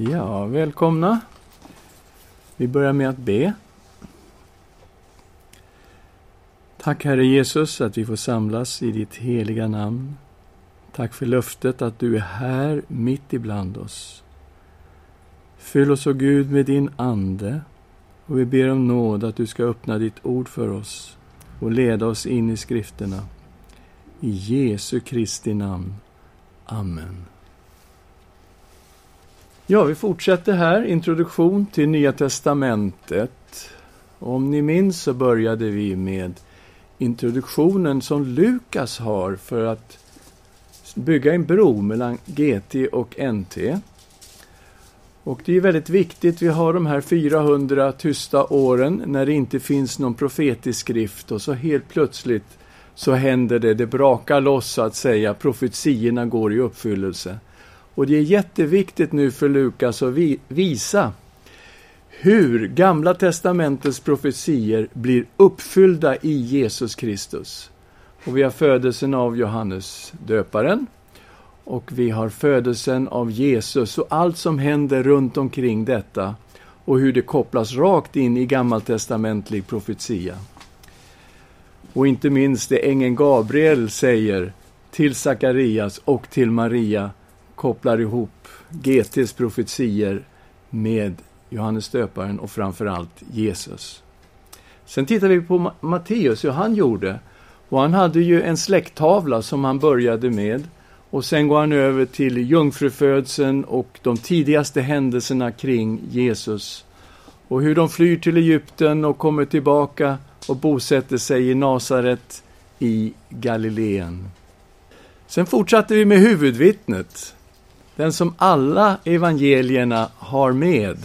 Ja, välkomna. Vi börjar med att be. Tack Herre Jesus att vi får samlas i ditt heliga namn. Tack för löftet att du är här mitt ibland oss. Fyll oss, o Gud, med din Ande och vi ber om nåd att du ska öppna ditt ord för oss och leda oss in i skrifterna. I Jesu Kristi namn. Amen. Ja, vi fortsätter här, introduktion till Nya Testamentet. Om ni minns så började vi med introduktionen som Lukas har för att bygga en bro mellan GT och NT. Och det är väldigt viktigt, vi har de här 400 tysta åren när det inte finns någon profetisk skrift och så helt plötsligt så händer det, det brakar loss så att säga, profetiorna går i uppfyllelse. Och det är jätteviktigt nu för Lukas att vi, visa hur Gamla testamentets profetier blir uppfyllda i Jesus Kristus. Och vi har födelsen av Johannes döparen och vi har födelsen av Jesus och allt som händer runt omkring detta och hur det kopplas rakt in i gammaltestamentlig profetia. Och inte minst det ängeln Gabriel säger till Sakarias och till Maria kopplar ihop GTs profetier med Johannes döparen och framförallt Jesus. Sen tittar vi på Matteus, hur han gjorde. Och han hade ju en släkttavla som han började med. Och sen går han över till jungfrufödseln och de tidigaste händelserna kring Jesus. Och hur de flyr till Egypten och kommer tillbaka och bosätter sig i Nasaret i Galileen. Sen fortsatte vi med huvudvittnet. Den som alla evangelierna har med.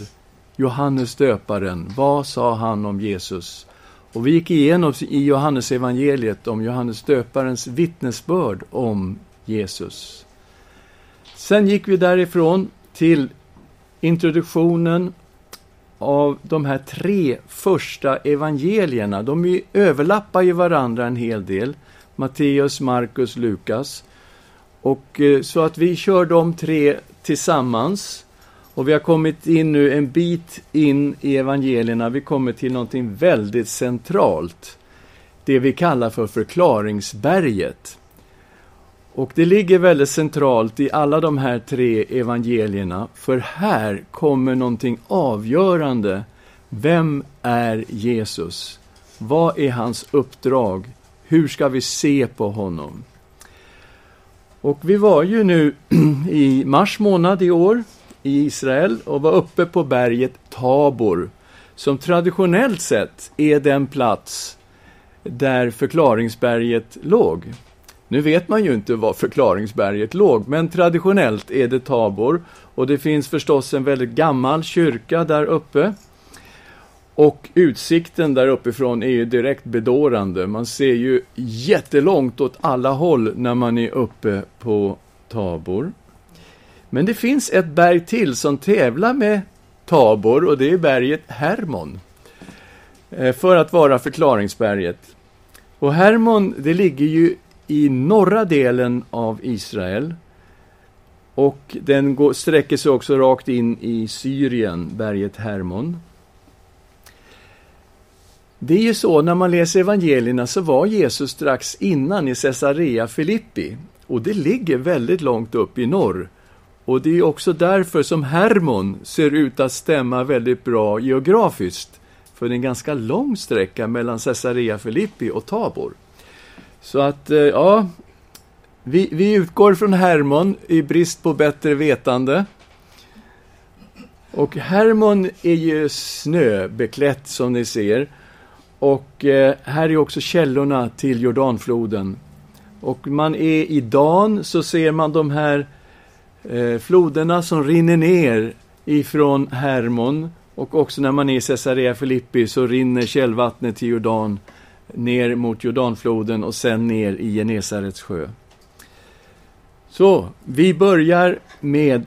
Johannes döparen. Vad sa han om Jesus? Och vi gick igenom i Johannes evangeliet om Johannes döparens vittnesbörd om Jesus. Sen gick vi därifrån till introduktionen av de här tre första evangelierna. De överlappar ju varandra en hel del. Matteus, Markus, Lukas. Och eh, så att vi kör de tre tillsammans. Och vi har kommit in nu en bit in i evangelierna. Vi kommer till någonting väldigt centralt. Det vi kallar för förklaringsberget. Och det ligger väldigt centralt i alla de här tre evangelierna, för här kommer någonting avgörande. Vem är Jesus? Vad är hans uppdrag? Hur ska vi se på honom? Och vi var ju nu i mars månad i år i Israel och var uppe på berget Tabor, som traditionellt sett är den plats där förklaringsberget låg. Nu vet man ju inte var förklaringsberget låg, men traditionellt är det Tabor och det finns förstås en väldigt gammal kyrka där uppe. Och utsikten där uppifrån är ju direkt bedårande. Man ser ju jättelångt åt alla håll när man är uppe på Tabor. Men det finns ett berg till som tävlar med Tabor och det är berget Hermon. Eh, för att vara förklaringsberget. Och Hermon, det ligger ju i norra delen av Israel. Och den går, sträcker sig också rakt in i Syrien, berget Hermon. Det är ju så, när man läser evangelierna så var Jesus strax innan i Caesarea Filippi. Och det ligger väldigt långt upp i norr. Och det är också därför som Hermon ser ut att stämma väldigt bra geografiskt. För det är en ganska lång sträcka mellan Caesarea Filippi och Tabor. Så att, eh, ja, vi, vi utgår från Hermon i brist på bättre vetande. Och Hermon är ju snöbeklätt som ni ser. Och eh, här är också källorna till Jordanfloden. Och man är i Dan så ser man de här eh, floderna som rinner ner ifrån Hermon. Och också när man är i Caesarea Filippi så rinner källvattnet till Jordan ner mot Jordanfloden och sen ner i Genesarets sjö. Så, vi börjar med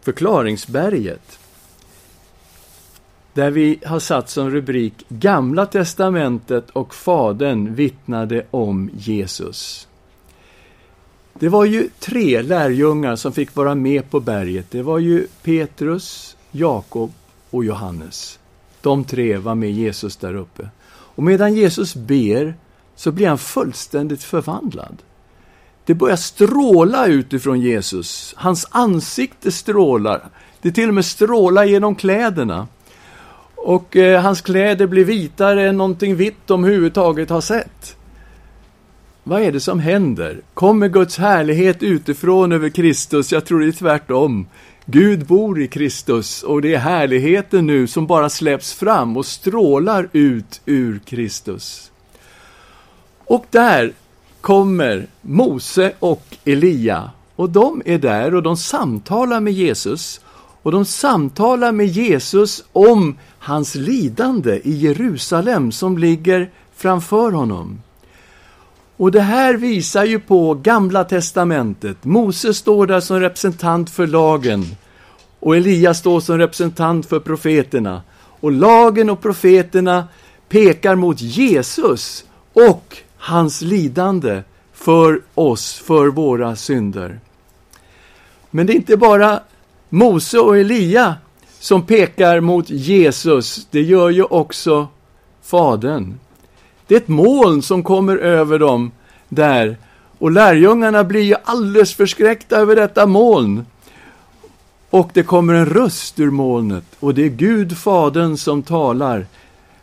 förklaringsberget. Där vi har satt som rubrik Gamla testamentet och Fadern vittnade om Jesus. Det var ju tre lärjungar som fick vara med på berget. Det var ju Petrus, Jakob och Johannes. De tre var med Jesus där uppe. Och medan Jesus ber så blir han fullständigt förvandlad. Det börjar stråla utifrån Jesus. Hans ansikte strålar. Det till och med strålar genom kläderna. Och eh, hans kläder blir vitare än någonting vitt de överhuvudtaget har sett. Vad är det som händer? Kommer Guds härlighet utifrån över Kristus? Jag tror det är tvärtom. Gud bor i Kristus och det är härligheten nu som bara släpps fram och strålar ut ur Kristus. Och där kommer Mose och Elia och de är där och de samtalar med Jesus och de samtalar med Jesus om hans lidande i Jerusalem som ligger framför honom. Och det här visar ju på Gamla testamentet. Mose står där som representant för lagen och Elias står som representant för profeterna. Och lagen och profeterna pekar mot Jesus och hans lidande för oss, för våra synder. Men det är inte bara Mose och Elia som pekar mot Jesus, det gör ju också Fadern. Det är ett moln som kommer över dem där. Och lärjungarna blir ju alldeles förskräckta över detta moln. Och det kommer en röst ur molnet och det är Gud, Fadern, som talar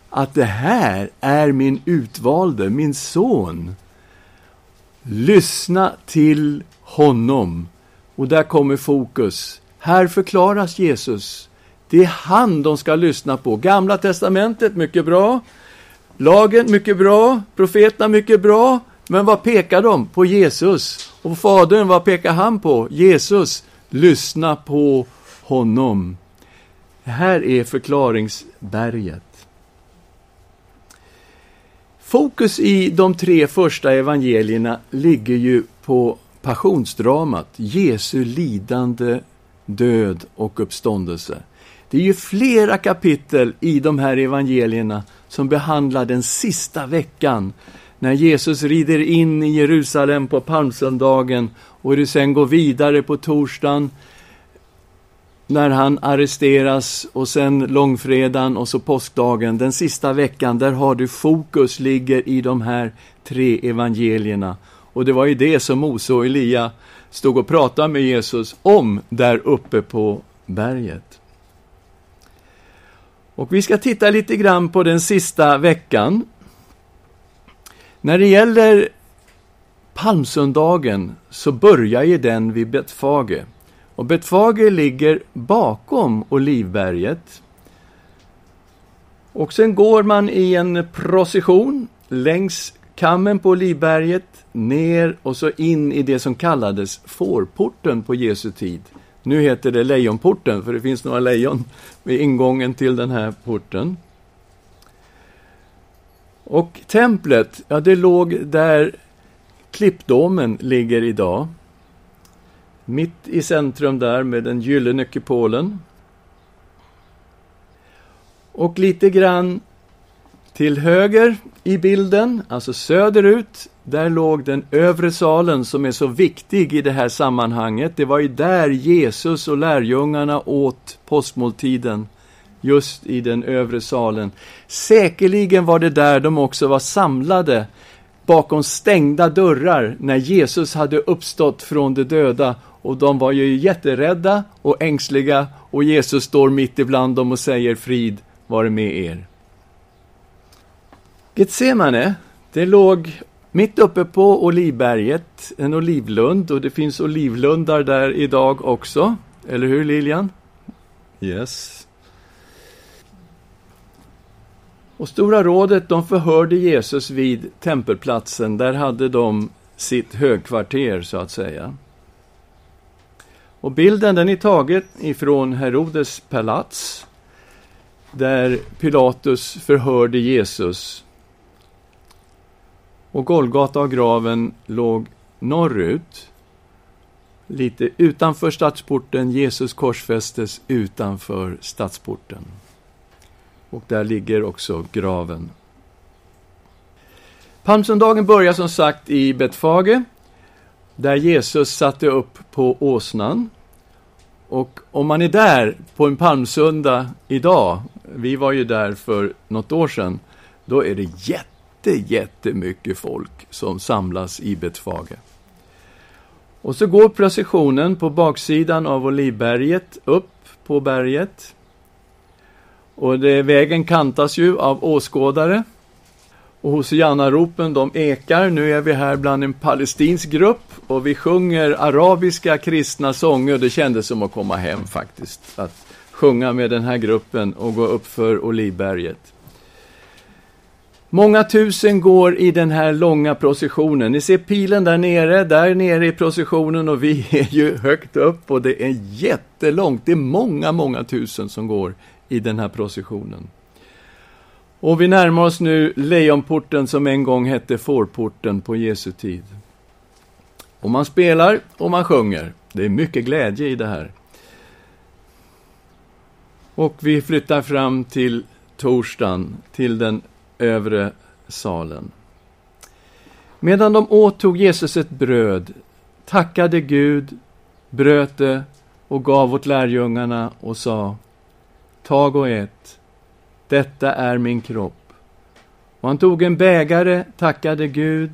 att det här är min utvalde, min son. Lyssna till honom. Och där kommer fokus. Här förklaras Jesus. Det är han de ska lyssna på. Gamla testamentet, mycket bra. Lagen, mycket bra. Profeterna, mycket bra. Men vad pekar de? På Jesus. Och Fadern, vad pekar han på? Jesus. Lyssna på honom. Det här är förklaringsberget. Fokus i de tre första evangelierna ligger ju på passionsdramat, Jesu lidande, död och uppståndelse. Det är ju flera kapitel i de här evangelierna som behandlar den sista veckan när Jesus rider in i Jerusalem på palmsöndagen och det sen går vidare på torsdagen när han arresteras och sen långfredagen och så påskdagen, den sista veckan, där har du fokus ligger i de här tre evangelierna. Och det var ju det som Mose och Elia stod och pratade med Jesus om där uppe på berget. Och vi ska titta lite grann på den sista veckan. När det gäller palmsöndagen så börjar ju den vid Betfage. Och Betfage ligger bakom Olivberget. Och sen går man i en procession längs kammen på Olivberget, ner och så in i det som kallades fårporten på Jesu tid. Nu heter det Lejonporten, för det finns några lejon vid ingången till den här porten. Och templet, ja det låg där klippdomen ligger idag. Mitt i centrum där med den gyllene kupolen. Och lite grann till höger i bilden, alltså söderut, där låg den övre salen som är så viktig i det här sammanhanget. Det var ju där Jesus och lärjungarna åt påskmåltiden, just i den övre salen. Säkerligen var det där de också var samlade bakom stängda dörrar när Jesus hade uppstått från de döda och de var ju jätterädda och ängsliga och Jesus står mitt ibland dem och säger frid vare med er. Getsemane, det låg mitt uppe på Olivberget, en olivlund och det finns olivlundar där idag också. Eller hur Lilian? Yes. Och Stora rådet de förhörde Jesus vid tempelplatsen. Där hade de sitt högkvarter så att säga. Och bilden den är taget ifrån Herodes palats där Pilatus förhörde Jesus. Och Golgata och graven låg norrut, lite utanför stadsporten. Jesus korsfästes utanför stadsporten. Och där ligger också graven. Palmsöndagen börjar som sagt i Betfage där Jesus satte upp på åsnan. Och om man är där på en palmsöndag idag, vi var ju där för något år sedan, då är det jätte, jättemycket folk som samlas i Betfage. Och så går processionen på baksidan av Olivberget upp på berget. Och det, vägen kantas ju av åskådare. Och Hosianna-ropen, de ekar. Nu är vi här bland en palestinsk grupp och vi sjunger arabiska kristna sånger. Det kändes som att komma hem faktiskt, att sjunga med den här gruppen och gå upp för Olivberget. Många tusen går i den här långa processionen. Ni ser pilen där nere, där nere i processionen och vi är ju högt upp och det är jättelångt. Det är många, många tusen som går i den här processionen. Och vi närmar oss nu Lejonporten som en gång hette Fårporten på Jesu tid. Och man spelar och man sjunger. Det är mycket glädje i det här. Och vi flyttar fram till torsdagen, till den övre salen. Medan de åt tog Jesus ett bröd, tackade Gud, bröt det och gav åt lärjungarna och sa Tag och ät, detta är min kropp. Och han tog en bägare, tackade Gud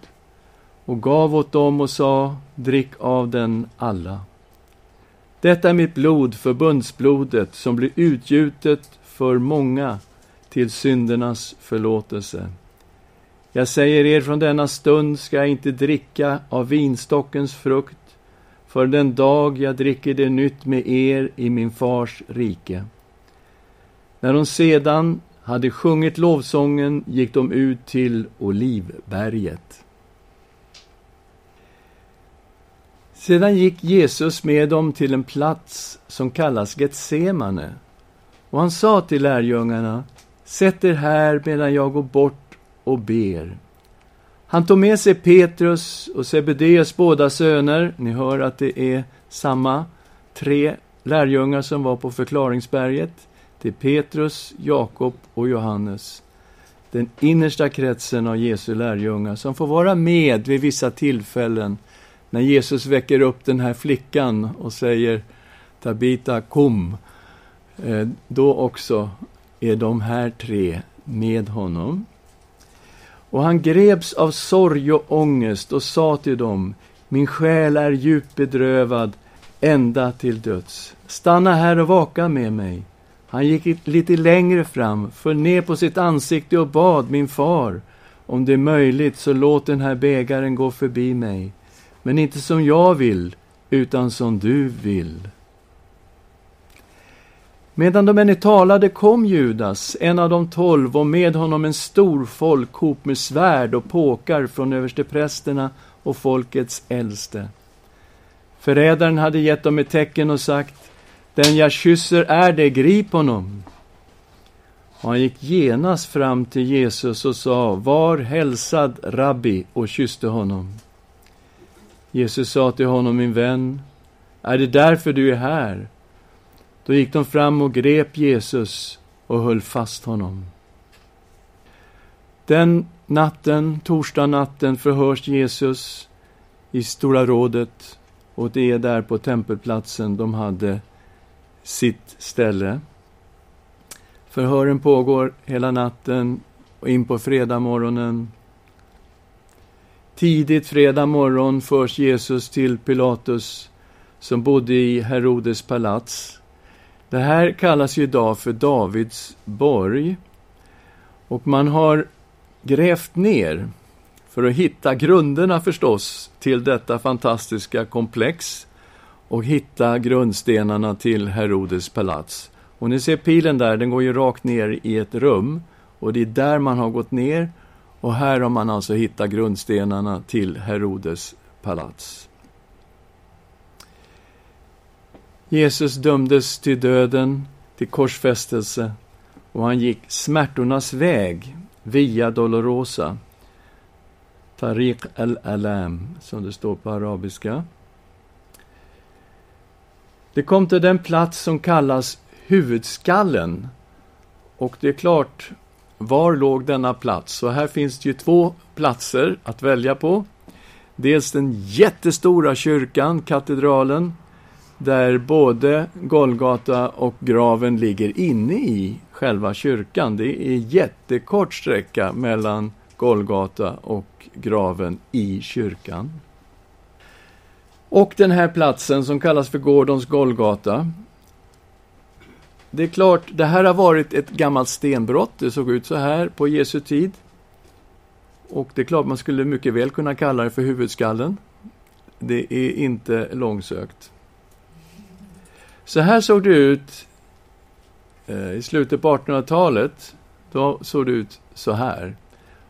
och gav åt dem och sa Drick av den alla. Detta är mitt blod, förbundsblodet, som blir utgjutet för många till syndernas förlåtelse. Jag säger er, från denna stund ska jag inte dricka av vinstockens frukt, för den dag jag dricker det nytt med er i min fars rike. När de sedan hade sjungit lovsången gick de ut till Olivberget. Sedan gick Jesus med dem till en plats som kallas Getsemane, och han sa till lärjungarna, Sätt er här medan jag går bort och ber. Han tog med sig Petrus och Sebedeus båda söner. Ni hör att det är samma tre lärjungar som var på förklaringsberget. Det är Petrus, Jakob och Johannes. Den innersta kretsen av Jesu lärjungar som får vara med vid vissa tillfällen när Jesus väcker upp den här flickan och säger Tabita, kom. Eh, då också är de här tre med honom. Och han greps av sorg och ångest och sa till dem, min själ är djupt bedrövad ända till döds. Stanna här och vaka med mig. Han gick lite längre fram, föll ner på sitt ansikte och bad min far, om det är möjligt så låt den här bägaren gå förbi mig, men inte som jag vill, utan som du vill. Medan de ännu talade kom Judas, en av de tolv, och med honom en stor folkhop med svärd och påkar från översteprästerna och folkets äldste. Förrädaren hade gett dem ett tecken och sagt, den jag kysser är det, grip honom. Och han gick genast fram till Jesus och sa, var hälsad, rabbi, och kysste honom. Jesus sa till honom, min vän, är det därför du är här? Då gick de fram och grep Jesus och höll fast honom. Den natten, torsdagnatten, förhörs Jesus i Stora rådet och det är där på tempelplatsen de hade sitt ställe. Förhören pågår hela natten och in på fredagsmorgonen. Tidigt fredag morgon förs Jesus till Pilatus som bodde i Herodes palats. Det här kallas ju idag för Davids borg. Och man har grävt ner, för att hitta grunderna förstås, till detta fantastiska komplex och hitta grundstenarna till Herodes palats. Och ni ser pilen där, den går ju rakt ner i ett rum och det är där man har gått ner och här har man alltså hittat grundstenarna till Herodes palats. Jesus dömdes till döden, till korsfästelse och han gick smärtornas väg via Dolorosa. Tariq al-Alam, som det står på arabiska. Det kom till den plats som kallas huvudskallen. Och det är klart, var låg denna plats? Så här finns det ju två platser att välja på. Dels den jättestora kyrkan, katedralen, där både Golgata och graven ligger inne i själva kyrkan. Det är jättekort sträcka mellan Golgata och graven i kyrkan. Och den här platsen som kallas för Gordons Golgata. Det är klart, det här har varit ett gammalt stenbrott. Det såg ut så här på Jesu tid. Och det är klart, man skulle mycket väl kunna kalla det för huvudskallen. Det är inte långsökt. Så här såg det ut eh, i slutet på 1800-talet. Då såg det ut så här.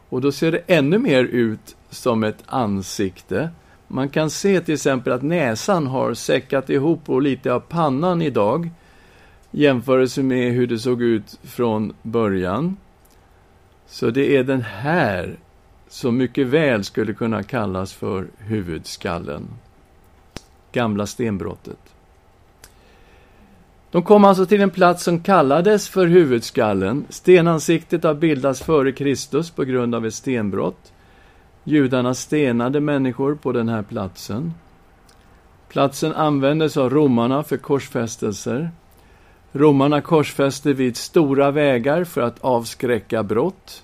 Och då ser det ännu mer ut som ett ansikte. Man kan se till exempel att näsan har säckat ihop och lite av pannan idag jämförelse med hur det såg ut från början. Så det är den här som mycket väl skulle kunna kallas för huvudskallen. Gamla stenbrottet. De kom alltså till en plats som kallades för huvudskallen. Stenansiktet har bildats före Kristus på grund av ett stenbrott. Judarna stenade människor på den här platsen. Platsen användes av romarna för korsfästelser. Romarna korsfäste vid stora vägar för att avskräcka brott.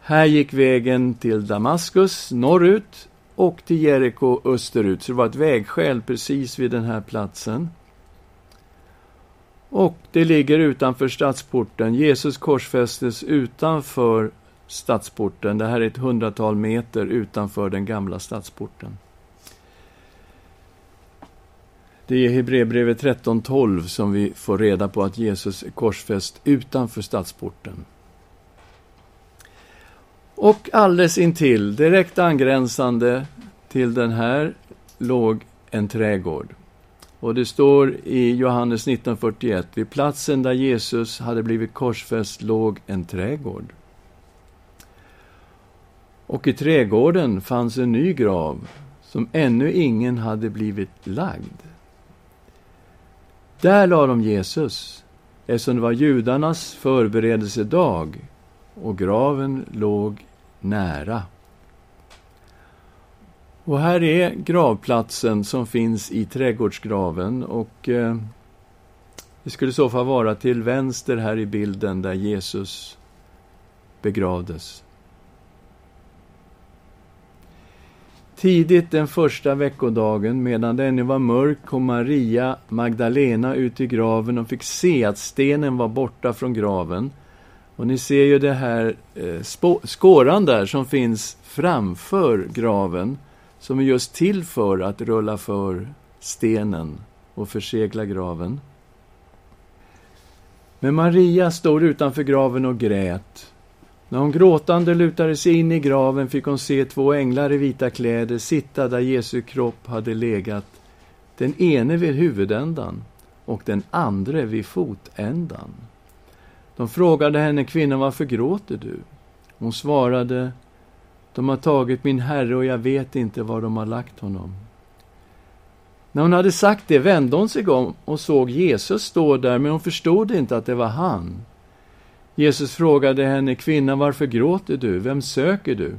Här gick vägen till Damaskus norrut och till Jeriko österut, så det var ett vägskäl precis vid den här platsen. Och det ligger utanför stadsporten. Jesus korsfästes utanför stadsporten. Det här är ett hundratal meter utanför den gamla stadsporten. Det är Hebreerbrevet 13.12 som vi får reda på att Jesus är korsfäst utanför stadsporten. Och alldeles intill, direkt angränsande till den här, låg en trädgård. Och det står i Johannes 19.41, vid platsen där Jesus hade blivit korsfäst låg en trädgård. Och i trädgården fanns en ny grav som ännu ingen hade blivit lagd. Där lade de Jesus, eftersom det var judarnas förberedelsedag och graven låg nära. Och här är gravplatsen som finns i trädgårdsgraven och eh, det skulle i så fall vara till vänster här i bilden där Jesus begravdes. Tidigt den första veckodagen, medan det ännu var mörkt, kom Maria Magdalena ut i graven och fick se att stenen var borta från graven. Och ni ser ju det här eh, skåran där som finns framför graven, som är just till för att rulla för stenen och försegla graven. Men Maria stod utanför graven och grät. När hon gråtande lutade sig in i graven fick hon se två änglar i vita kläder sitta där Jesu kropp hade legat, den ene vid huvudändan och den andra vid fotändan. De frågade henne, kvinnan, varför gråter du? Hon svarade, de har tagit min herre och jag vet inte var de har lagt honom. När hon hade sagt det vände hon sig om och såg Jesus stå där, men hon förstod inte att det var han. Jesus frågade henne, kvinna, varför gråter du? Vem söker du?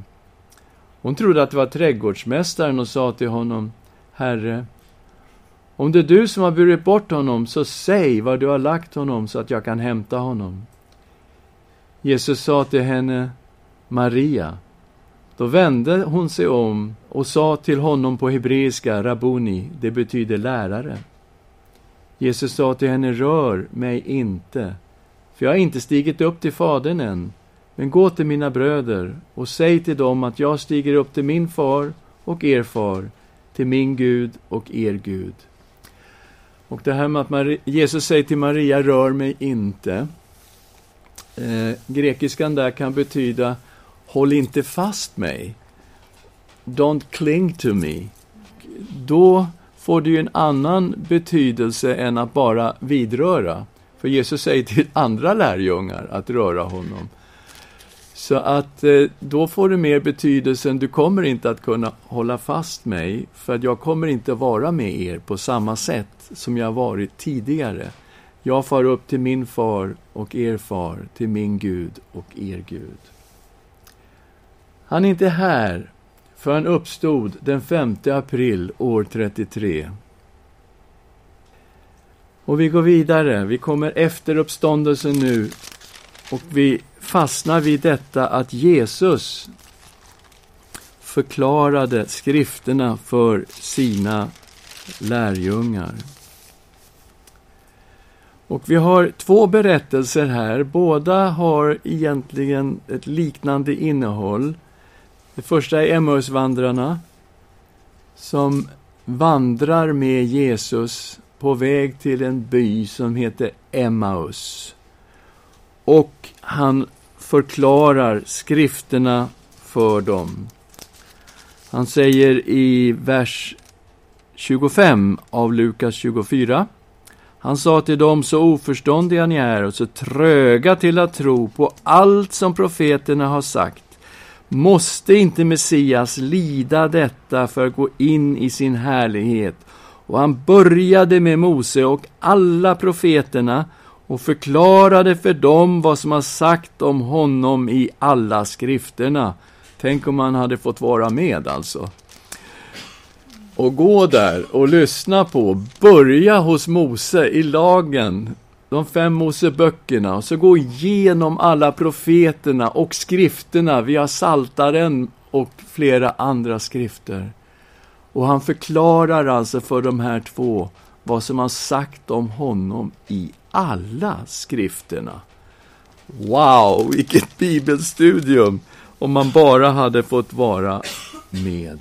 Hon trodde att det var trädgårdsmästaren och sa till honom, Herre, om det är du som har burit bort honom, så säg var du har lagt honom så att jag kan hämta honom. Jesus sa till henne, Maria. Då vände hon sig om och sa till honom på hebreiska, Rabuni, det betyder lärare. Jesus sa till henne, rör mig inte, för jag har inte stigit upp till Fadern än. Men gå till mina bröder och säg till dem att jag stiger upp till min far och er far, till min Gud och er Gud. Och det här med att Maria, Jesus säger till Maria, rör mig inte. Eh, grekiskan där kan betyda, håll inte fast mig. Don't cling to me. Då får det ju en annan betydelse än att bara vidröra. För Jesus säger till andra lärjungar att röra honom. Så att eh, då får det mer betydelsen, du kommer inte att kunna hålla fast mig, för att jag kommer inte vara med er på samma sätt som jag varit tidigare. Jag far upp till min far och er far, till min Gud och er Gud. Han är inte här för han uppstod den 5 april år 33. Och vi går vidare. Vi kommer efter uppståndelsen nu och vi fastnar vid detta att Jesus förklarade skrifterna för sina lärjungar. Och vi har två berättelser här. Båda har egentligen ett liknande innehåll. Det första är Emmausvandrarna som vandrar med Jesus på väg till en by som heter Emmaus. Och han förklarar skrifterna för dem. Han säger i vers 25 av Lukas 24. Han sa till dem, så oförståndiga ni är och så tröga till att tro på allt som profeterna har sagt. Måste inte Messias lida detta för att gå in i sin härlighet? Och han började med Mose och alla profeterna och förklarade för dem vad som har sagt om honom i alla skrifterna. Tänk om han hade fått vara med alltså. Och gå där och lyssna på, börja hos Mose i lagen, de fem Moseböckerna, och så gå igenom alla profeterna och skrifterna. Vi har Saltaren och flera andra skrifter. Och han förklarar alltså för de här två vad som har sagt om honom i alla skrifterna. Wow, vilket bibelstudium! Om man bara hade fått vara med.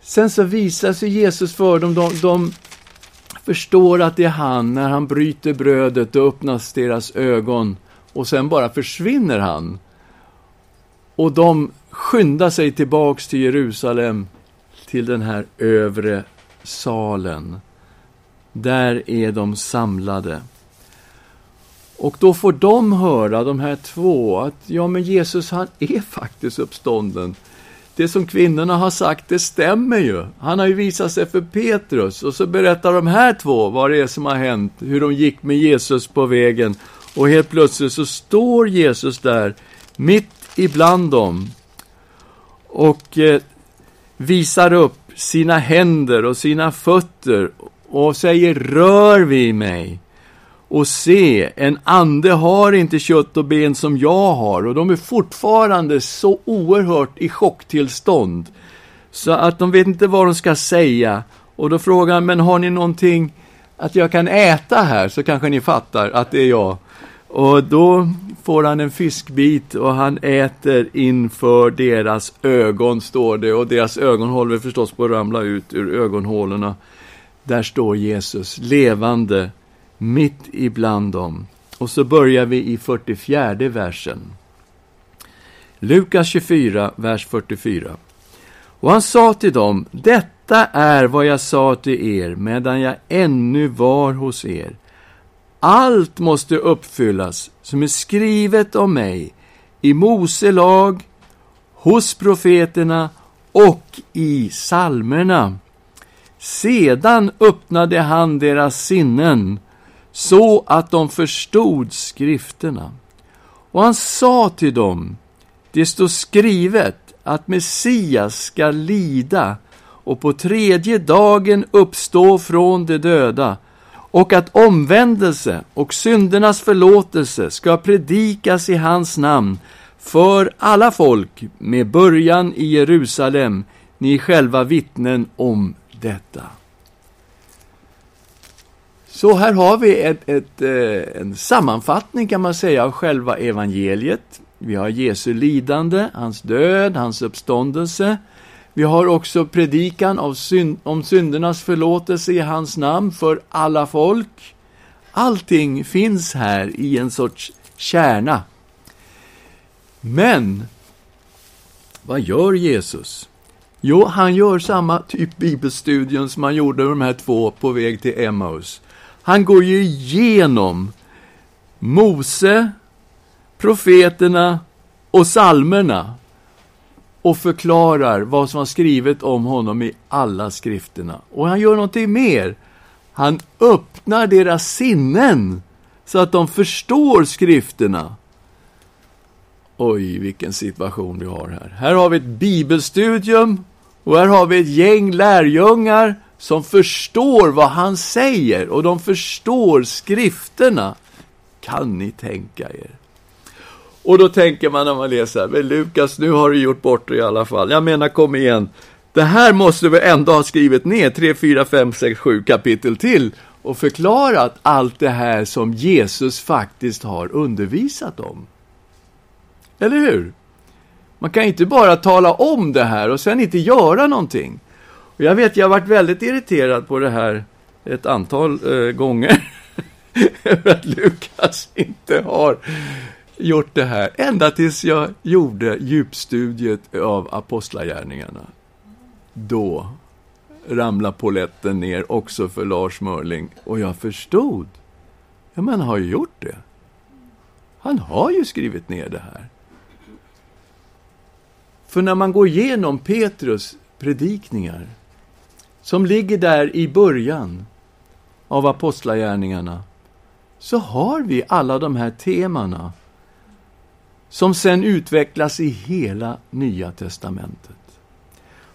Sen så visar sig Jesus för dem. De, de förstår att det är han när han bryter brödet och öppnas deras ögon. Och sen bara försvinner han. Och de skyndar sig tillbaks till Jerusalem, till den här övre salen. Där är de samlade. Och då får de höra, de här två, att ja, men Jesus han är faktiskt uppstånden. Det som kvinnorna har sagt, det stämmer ju. Han har ju visat sig för Petrus. Och så berättar de här två vad det är som har hänt, hur de gick med Jesus på vägen. Och helt plötsligt så står Jesus där, mitt ibland dem. Och eh, visar upp sina händer och sina fötter och säger rör vid mig. Och se, en ande har inte kött och ben som jag har och de är fortfarande så oerhört i chocktillstånd så att de vet inte vad de ska säga. Och då frågar han, men har ni någonting att jag kan äta här så kanske ni fattar att det är jag. Och då får han en fiskbit och han äter inför deras ögon, står det. Och deras ögon håller förstås på att ramla ut ur ögonhålorna. Där står Jesus, levande, mitt ibland dem. Och så börjar vi i 44 versen. Lukas 24, vers 44. Och han sa till dem, detta är vad jag sa till er medan jag ännu var hos er. Allt måste uppfyllas som är skrivet om mig i Mose lag, hos profeterna och i salmerna. Sedan öppnade han deras sinnen så att de förstod skrifterna. Och han sa till dem, det står skrivet att Messias ska lida och på tredje dagen uppstå från de döda och att omvändelse och syndernas förlåtelse ska predikas i hans namn för alla folk med början i Jerusalem. Ni är själva vittnen om detta. Så här har vi ett, ett, eh, en sammanfattning kan man säga av själva evangeliet. Vi har Jesu lidande, hans död, hans uppståndelse. Vi har också predikan av synd, om syndernas förlåtelse i hans namn för alla folk. Allting finns här i en sorts kärna. Men, vad gör Jesus? Jo, han gör samma typ bibelstudium som han gjorde med de här två på väg till Emmaus. Han går ju igenom Mose, profeterna och salmerna och förklarar vad som har skrivit om honom i alla skrifterna. Och han gör någonting mer. Han öppnar deras sinnen så att de förstår skrifterna. Oj, vilken situation vi har här. Här har vi ett bibelstudium och här har vi ett gäng lärjungar som förstår vad han säger och de förstår skrifterna. Kan ni tänka er? Och då tänker man när man läser, men Lukas, nu har du gjort bort det i alla fall. Jag menar, kom igen. Det här måste vi ändå ha skrivit ner 3, 4, 5, 6, 7 kapitel till och förklarat allt det här som Jesus faktiskt har undervisat om. Eller hur? Man kan inte bara tala om det här och sen inte göra någonting. Och jag vet, jag har varit väldigt irriterad på det här ett antal eh, gånger. Över att Lukas inte har gjort det här. Ända tills jag gjorde djupstudiet av Apostlagärningarna. Då ramlade poletten ner också för Lars Mörling. Och jag förstod. Ja, men han har ju gjort det. Han har ju skrivit ner det här. För när man går igenom Petrus predikningar, som ligger där i början av Apostlagärningarna, så har vi alla de här temana som sen utvecklas i hela Nya Testamentet.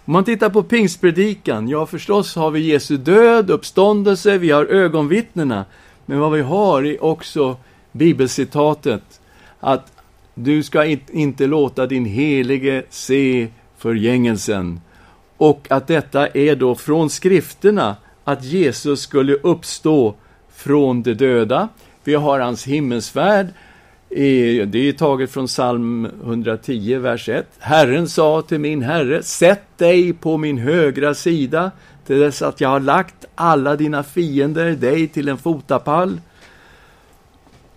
Om man tittar på pingstpredikan, ja förstås har vi Jesu död, uppståndelse, vi har ögonvittnena, men vad vi har är också bibelcitatet att du ska inte låta din helige se förgängelsen. Och att detta är då från skrifterna, att Jesus skulle uppstå från de döda. Vi har hans himmelsfärd, det är taget från psalm 110, vers 1. Herren sa till min herre, sätt dig på min högra sida till dess att jag har lagt alla dina fiender dig till en fotapall.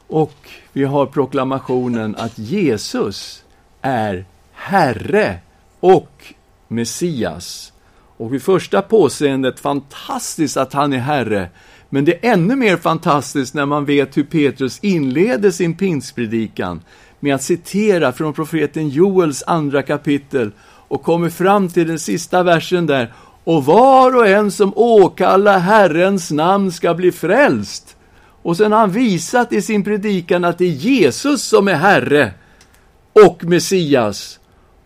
Och vi har proklamationen att Jesus är Herre och Messias. Och vid första påseendet fantastiskt att han är Herre, men det är ännu mer fantastiskt när man vet hur Petrus inleder sin pingspredikan med att citera från profeten Joels andra kapitel och kommer fram till den sista versen där. Och var och en som åkallar Herrens namn ska bli frälst. Och sen har han visat i sin predikan att det är Jesus som är Herre och Messias.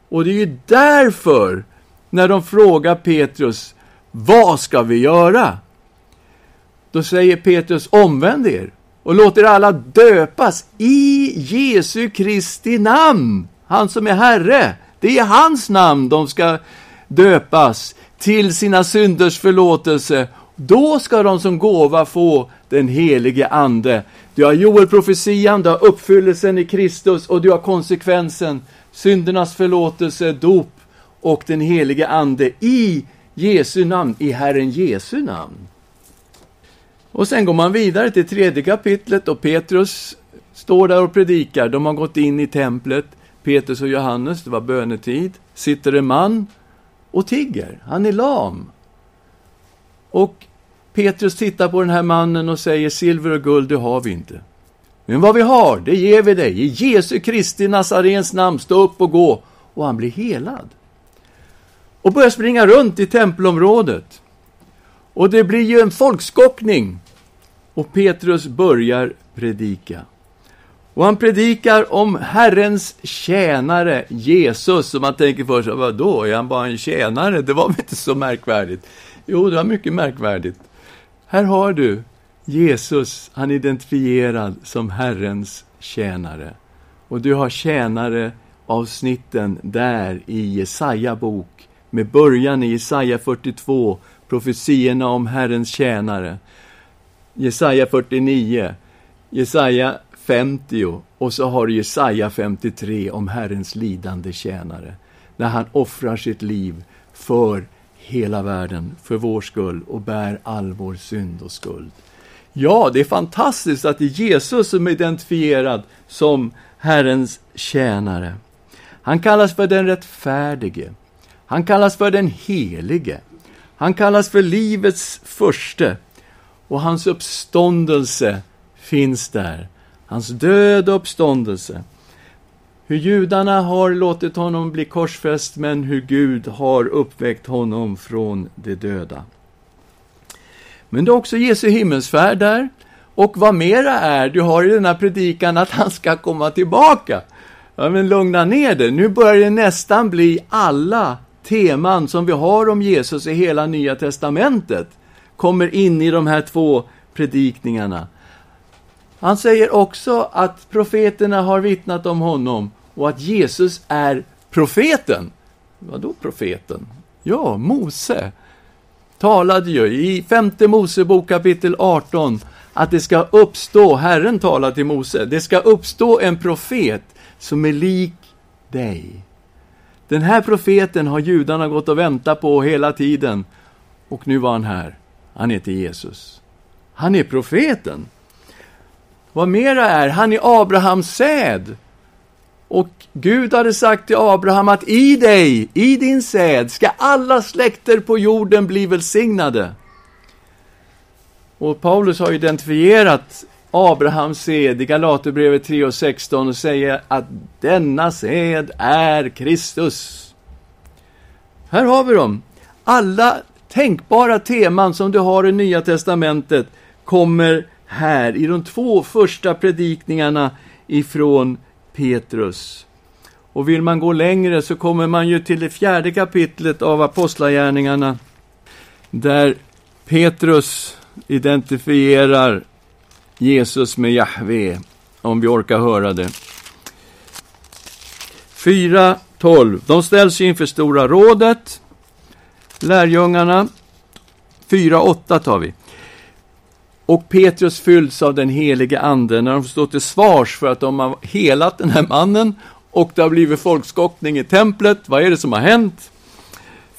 Och det är ju därför, när de frågar Petrus, vad ska vi göra? Då säger Petrus, omvänd er och låt er alla döpas i Jesu Kristi namn, han som är Herre. Det är hans namn de ska döpas till sina synders förlåtelse. Då ska de som gåva få den helige Ande. Du har Joel-profetian, du har uppfyllelsen i Kristus och du har konsekvensen, syndernas förlåtelse, dop och den helige Ande i Jesu namn, i Herren Jesu namn. Och sen går man vidare till tredje kapitlet och Petrus står där och predikar. De har gått in i templet, Petrus och Johannes, det var bönetid. Sitter en man och tigger. Han är lam. Och Petrus tittar på den här mannen och säger, silver och guld, det har vi inte. Men vad vi har, det ger vi dig. I Jesu Kristi Nazarens namn, stå upp och gå. Och han blir helad. Och börjar springa runt i tempelområdet. Och det blir ju en folkskockning. Och Petrus börjar predika. Och han predikar om Herrens tjänare Jesus, och man tänker för sig, vadå, är han bara en tjänare? Det var väl inte så märkvärdigt? Jo, det var mycket märkvärdigt. Här har du Jesus, han är identifierad som Herrens tjänare. Och du har tjänare avsnitten där i Jesaja bok, med början i Jesaja 42, profetierna om Herrens tjänare. Jesaja 49, Jesaja 50 och så har du Jesaja 53 om Herrens lidande tjänare. När han offrar sitt liv för hela världen, för vår skull och bär all vår synd och skuld. Ja, det är fantastiskt att det är Jesus som är identifierad som Herrens tjänare. Han kallas för den rättfärdige. Han kallas för den helige. Han kallas för livets förste och hans uppståndelse finns där. Hans död och uppståndelse. Hur judarna har låtit honom bli korsfäst, men hur Gud har uppväckt honom från de döda. Men det är också Jesu himmelsfärd där. Och vad mera är, du har i denna predikan att han ska komma tillbaka. Ja, men lugna ner dig. Nu börjar det nästan bli alla teman som vi har om Jesus i hela Nya Testamentet kommer in i de här två predikningarna. Han säger också att profeterna har vittnat om honom och att Jesus är profeten. Vadå profeten? Ja, Mose talade ju i femte Mosebok kapitel 18 att det ska uppstå, Herren talar till Mose, det ska uppstå en profet som är lik dig. Den här profeten har judarna gått och väntat på hela tiden. Och nu var han här. Han heter Jesus. Han är profeten. Vad mera är, han är Abrahams säd. Och Gud hade sagt till Abraham att i dig, i din säd, ska alla släkter på jorden bli välsignade. Och Paulus har identifierat Abrahams sed i Galaterbrevet 3 och 16 och säger att denna sed är Kristus. Här har vi dem. Alla tänkbara teman som du har i Nya Testamentet kommer här i de två första predikningarna ifrån Petrus. Och vill man gå längre så kommer man ju till det fjärde kapitlet av Apostlagärningarna där Petrus identifierar Jesus med Jahve, om vi orkar höra det. 4.12. De ställs inför Stora rådet, lärjungarna. 4.8 tar vi. Och Petrus fylls av den helige Ande när de får stå till svars för att de har helat den här mannen och det har blivit folkskottning i templet. Vad är det som har hänt?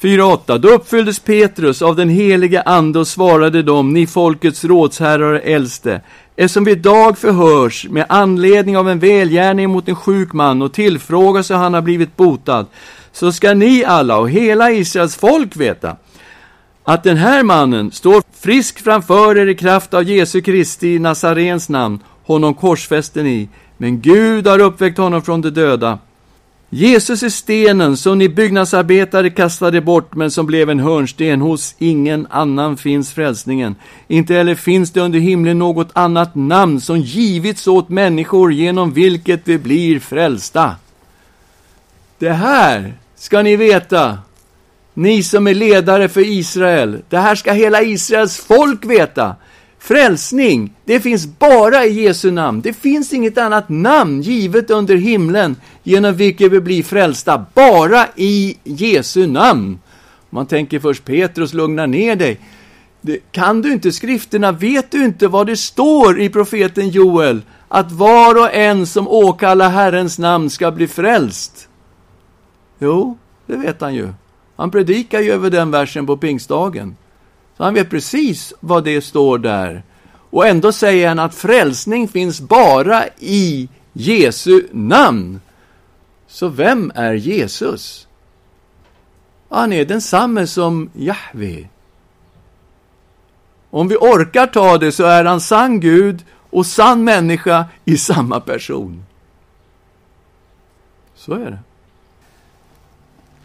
4.8. Då uppfylldes Petrus av den helige Ande och svarade dem, ni folkets rådsherrar och äldste, eftersom vi idag förhörs med anledning av en välgärning mot en sjuk man och tillfrågas hur han har blivit botad, så ska ni alla och hela Israels folk veta att den här mannen står frisk framför er i kraft av Jesu Kristi Nazarens namn, honom korsfästen i, men Gud har uppväckt honom från de döda. Jesus är stenen som ni byggnadsarbetare kastade bort, men som blev en hörnsten. Hos ingen annan finns frälsningen. Inte heller finns det under himlen något annat namn som givits åt människor genom vilket vi blir frälsta. Det här ska ni veta, ni som är ledare för Israel. Det här ska hela Israels folk veta. Frälsning, det finns bara i Jesu namn. Det finns inget annat namn givet under himlen genom vilket vi blir frälsta, bara i Jesu namn. Man tänker först, Petrus, lugna ner dig. Det, kan du inte skrifterna? Vet du inte vad det står i profeten Joel? Att var och en som åkallar Herrens namn ska bli frälst. Jo, det vet han ju. Han predikar ju över den versen på pingstdagen. Så han vet precis vad det står där. Och ändå säger han att frälsning finns bara i Jesu namn. Så vem är Jesus? Han är densamme som Jahve. Om vi orkar ta det så är han sann Gud och sann människa i samma person. Så är det.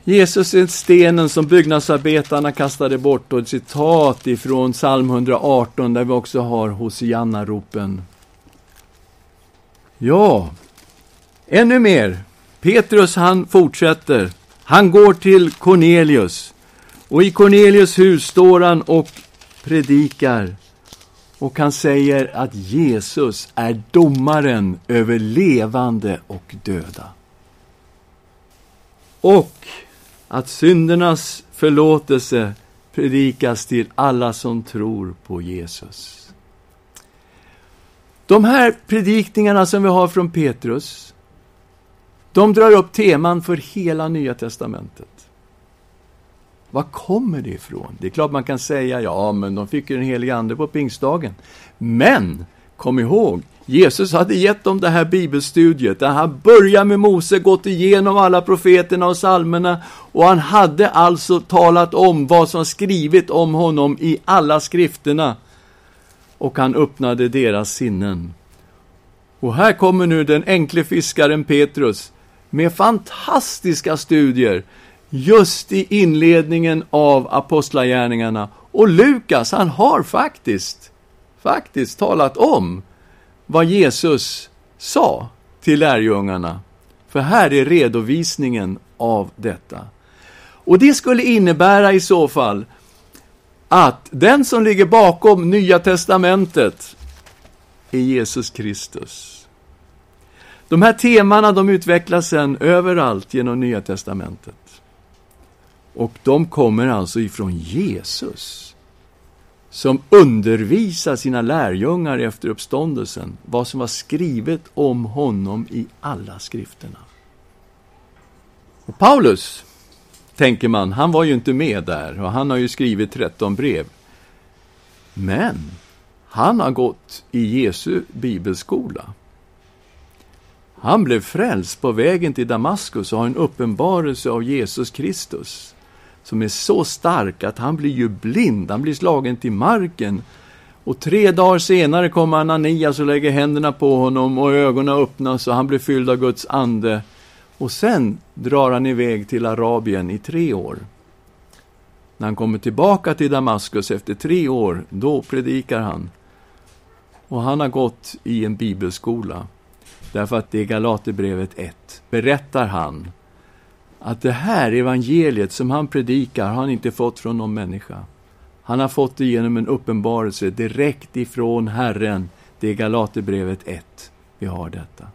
Jesus är stenen som byggnadsarbetarna kastade bort och ett citat ifrån psalm 118 där vi också har Hosianna-ropen. Ja, ännu mer. Petrus han fortsätter. Han går till Cornelius och i Cornelius hus står han och predikar. Och han säger att Jesus är domaren över levande och döda. Och att syndernas förlåtelse predikas till alla som tror på Jesus. De här predikningarna som vi har från Petrus, de drar upp teman för hela Nya Testamentet. Var kommer det ifrån? Det är klart man kan säga, ja, men de fick ju den helige Ande på pingstdagen. Men, kom ihåg, Jesus hade gett dem det här bibelstudiet, där han börjar med Mose, gått igenom alla profeterna och salmerna och han hade alltså talat om vad som skrivit om honom i alla skrifterna. Och han öppnade deras sinnen. Och här kommer nu den enkle fiskaren Petrus med fantastiska studier just i inledningen av Apostlagärningarna. Och Lukas, han har faktiskt, faktiskt talat om vad Jesus sa till lärjungarna För här är redovisningen av detta. Och det skulle innebära i så fall att den som ligger bakom Nya Testamentet är Jesus Kristus. De här temana de utvecklas sen överallt genom Nya Testamentet. Och de kommer alltså ifrån Jesus, som undervisar sina lärjungar efter uppståndelsen, vad som var skrivet om honom i alla skrifterna. Och Paulus, tänker man, han var ju inte med där och han har ju skrivit 13 brev. Men han har gått i Jesu bibelskola. Han blev frälst på vägen till Damaskus och har en uppenbarelse av Jesus Kristus som är så stark att han blir ju blind, han blir slagen till marken. Och tre dagar senare kommer Ananias och lägger händerna på honom och ögonen öppnas och han blir fylld av Guds ande. Och sen drar han iväg till Arabien i tre år. När han kommer tillbaka till Damaskus efter tre år, då predikar han. Och han har gått i en bibelskola. Därför att det är Galaterbrevet 1. Berättar han att det här evangeliet som han predikar har han inte fått från någon människa. Han har fått det genom en uppenbarelse direkt ifrån Herren. Det är Galaterbrevet 1. Vi har detta.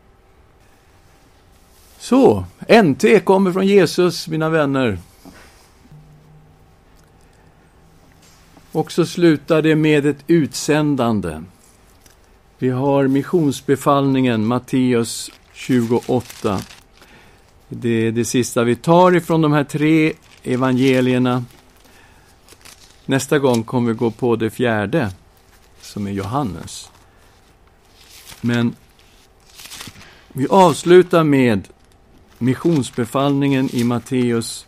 Så, NT kommer från Jesus, mina vänner. Och så slutar det med ett utsändande. Vi har missionsbefallningen, Matteus 28. Det är det sista vi tar ifrån de här tre evangelierna. Nästa gång kommer vi gå på det fjärde, som är Johannes. Men vi avslutar med missionsbefallningen i Matteus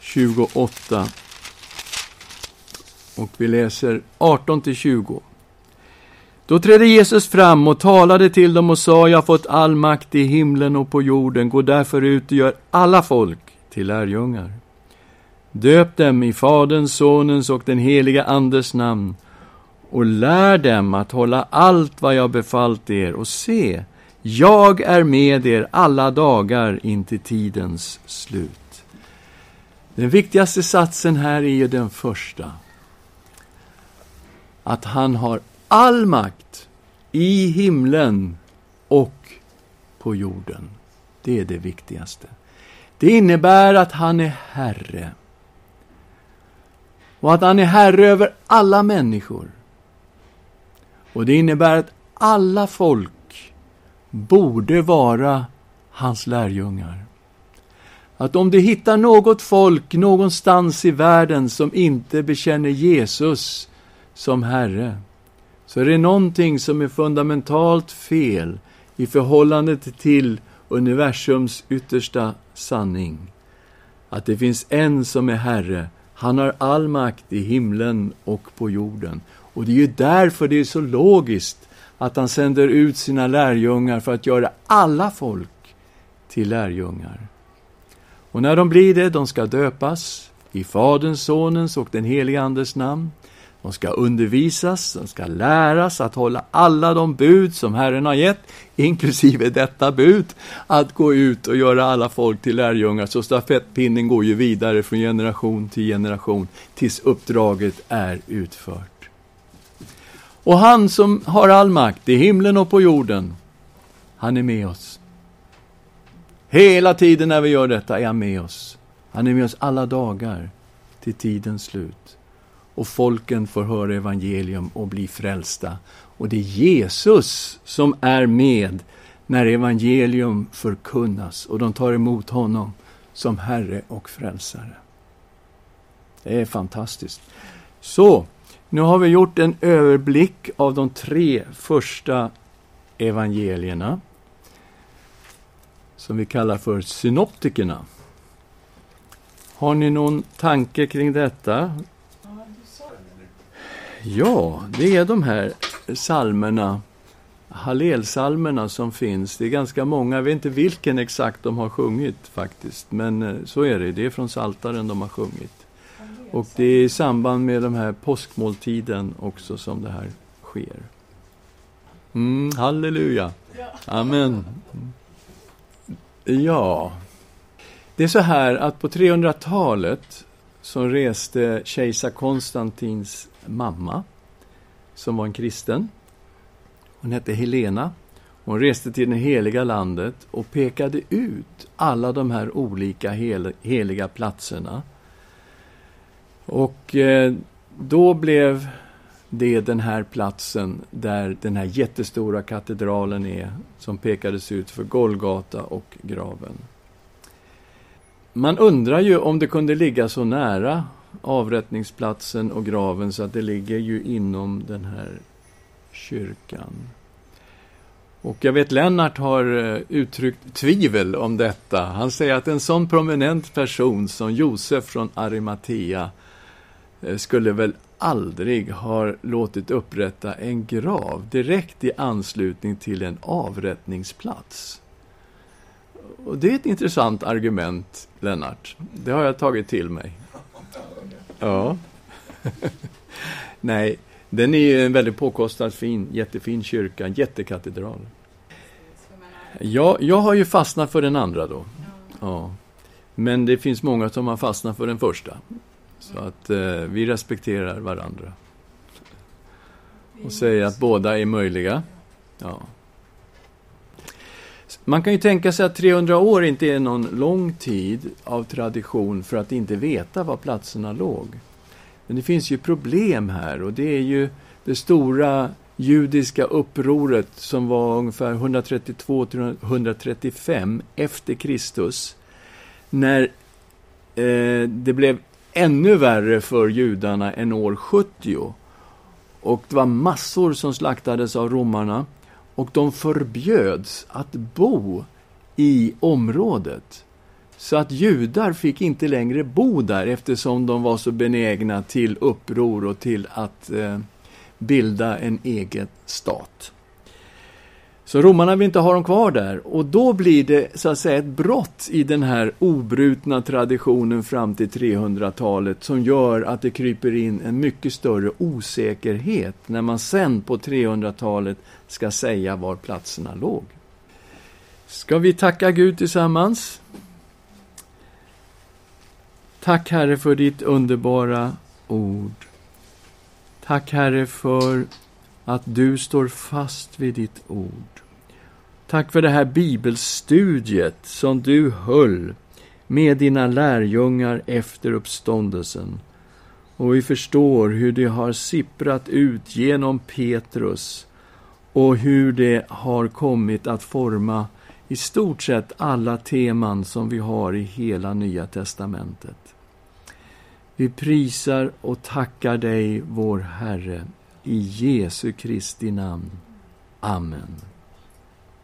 28. Och vi läser 18 till 20. Då trädde Jesus fram och talade till dem och sa, jag har fått all makt i himlen och på jorden, gå därför ut och gör alla folk till lärjungar. Döp dem i Faderns, Sonens och den heliga Andes namn och lär dem att hålla allt vad jag befallt er och se, jag är med er alla dagar intill tidens slut. Den viktigaste satsen här är ju den första. Att han har all makt i himlen och på jorden. Det är det viktigaste. Det innebär att han är Herre. Och att han är Herre över alla människor. Och det innebär att alla folk borde vara hans lärjungar. Att om du hittar något folk någonstans i världen som inte bekänner Jesus som Herre, så är det någonting som är fundamentalt fel i förhållande till universums yttersta sanning. Att det finns en som är Herre. Han har all makt i himlen och på jorden. Och det är ju därför det är så logiskt att han sänder ut sina lärjungar för att göra alla folk till lärjungar. Och när de blir det, de ska döpas i Faderns, Sonens och den helige Andes namn. De ska undervisas, de ska läras att hålla alla de bud som Herren har gett, inklusive detta bud, att gå ut och göra alla folk till lärjungar. Så stafettpinnen går ju vidare från generation till generation tills uppdraget är utfört. Och han som har all makt i himlen och på jorden, han är med oss. Hela tiden när vi gör detta är han med oss. Han är med oss alla dagar till tidens slut och folken får höra evangelium och bli frälsta. Och det är Jesus som är med när evangelium förkunnas och de tar emot honom som Herre och Frälsare. Det är fantastiskt. Så, nu har vi gjort en överblick av de tre första evangelierna som vi kallar för synoptikerna. Har ni någon tanke kring detta? Ja, det är de här salmerna, Hallelsalmerna som finns. Det är ganska många, jag vet inte vilken exakt de har sjungit faktiskt, men eh, så är det. Det är från Saltaren de har sjungit. Och det är i samband med den här påskmåltiden också som det här sker. Mm, halleluja! Amen. Ja, det är så här att på 300-talet så reste kejsar Konstantins mamma, som var en kristen. Hon hette Helena. Hon reste till det heliga landet och pekade ut alla de här olika hel heliga platserna. Och eh, då blev det den här platsen där den här jättestora katedralen är, som pekades ut för Golgata och graven. Man undrar ju om det kunde ligga så nära avrättningsplatsen och graven så att det ligger ju inom den här kyrkan. Och jag vet Lennart har eh, uttryckt tvivel om detta. Han säger att en sån prominent person som Josef från Arimatea eh, skulle väl aldrig ha låtit upprätta en grav direkt i anslutning till en avrättningsplats. Och det är ett intressant argument, Lennart. Det har jag tagit till mig. Ja. Nej, den är ju en väldigt påkostad, fin, jättefin kyrka, jättekatedral. Ja, jag har ju fastnat för den andra då. Ja. Men det finns många som har fastnat för den första. Så att eh, vi respekterar varandra. Och säger att båda är möjliga. Ja. Man kan ju tänka sig att 300 år inte är någon lång tid av tradition för att inte veta var platserna låg. Men det finns ju problem här och det är ju det stora judiska upproret som var ungefär 132 135 efter Kristus. När eh, det blev ännu värre för judarna än år 70. Och det var massor som slaktades av romarna och de förbjöds att bo i området. Så att judar fick inte längre bo där eftersom de var så benägna till uppror och till att eh, bilda en egen stat. Så romarna vill inte ha dem kvar där och då blir det så att säga ett brott i den här obrutna traditionen fram till 300-talet som gör att det kryper in en mycket större osäkerhet när man sen på 300-talet ska säga var platserna låg. Ska vi tacka Gud tillsammans? Tack Herre för ditt underbara ord. Tack Herre för att du står fast vid ditt ord. Tack för det här bibelstudiet som du höll med dina lärjungar efter uppståndelsen. Och vi förstår hur det har sipprat ut genom Petrus och hur det har kommit att forma i stort sett alla teman som vi har i hela Nya testamentet. Vi prisar och tackar dig, vår Herre, i Jesu Kristi namn. Amen.